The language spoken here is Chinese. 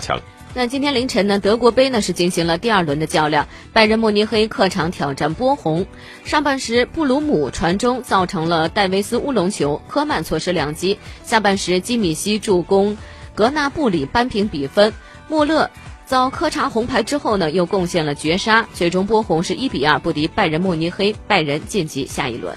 强。那今天凌晨呢，德国杯呢是进行了第二轮的较量，拜仁慕尼黑客场挑战波鸿。上半时，布鲁姆传中造成了戴维斯乌龙球，科曼错失良机。下半时，基米希助攻，格纳布里扳平比分。穆勒遭科查红牌之后呢，又贡献了绝杀，最终波鸿是一比二不敌拜仁慕尼黑，拜仁晋级下一轮。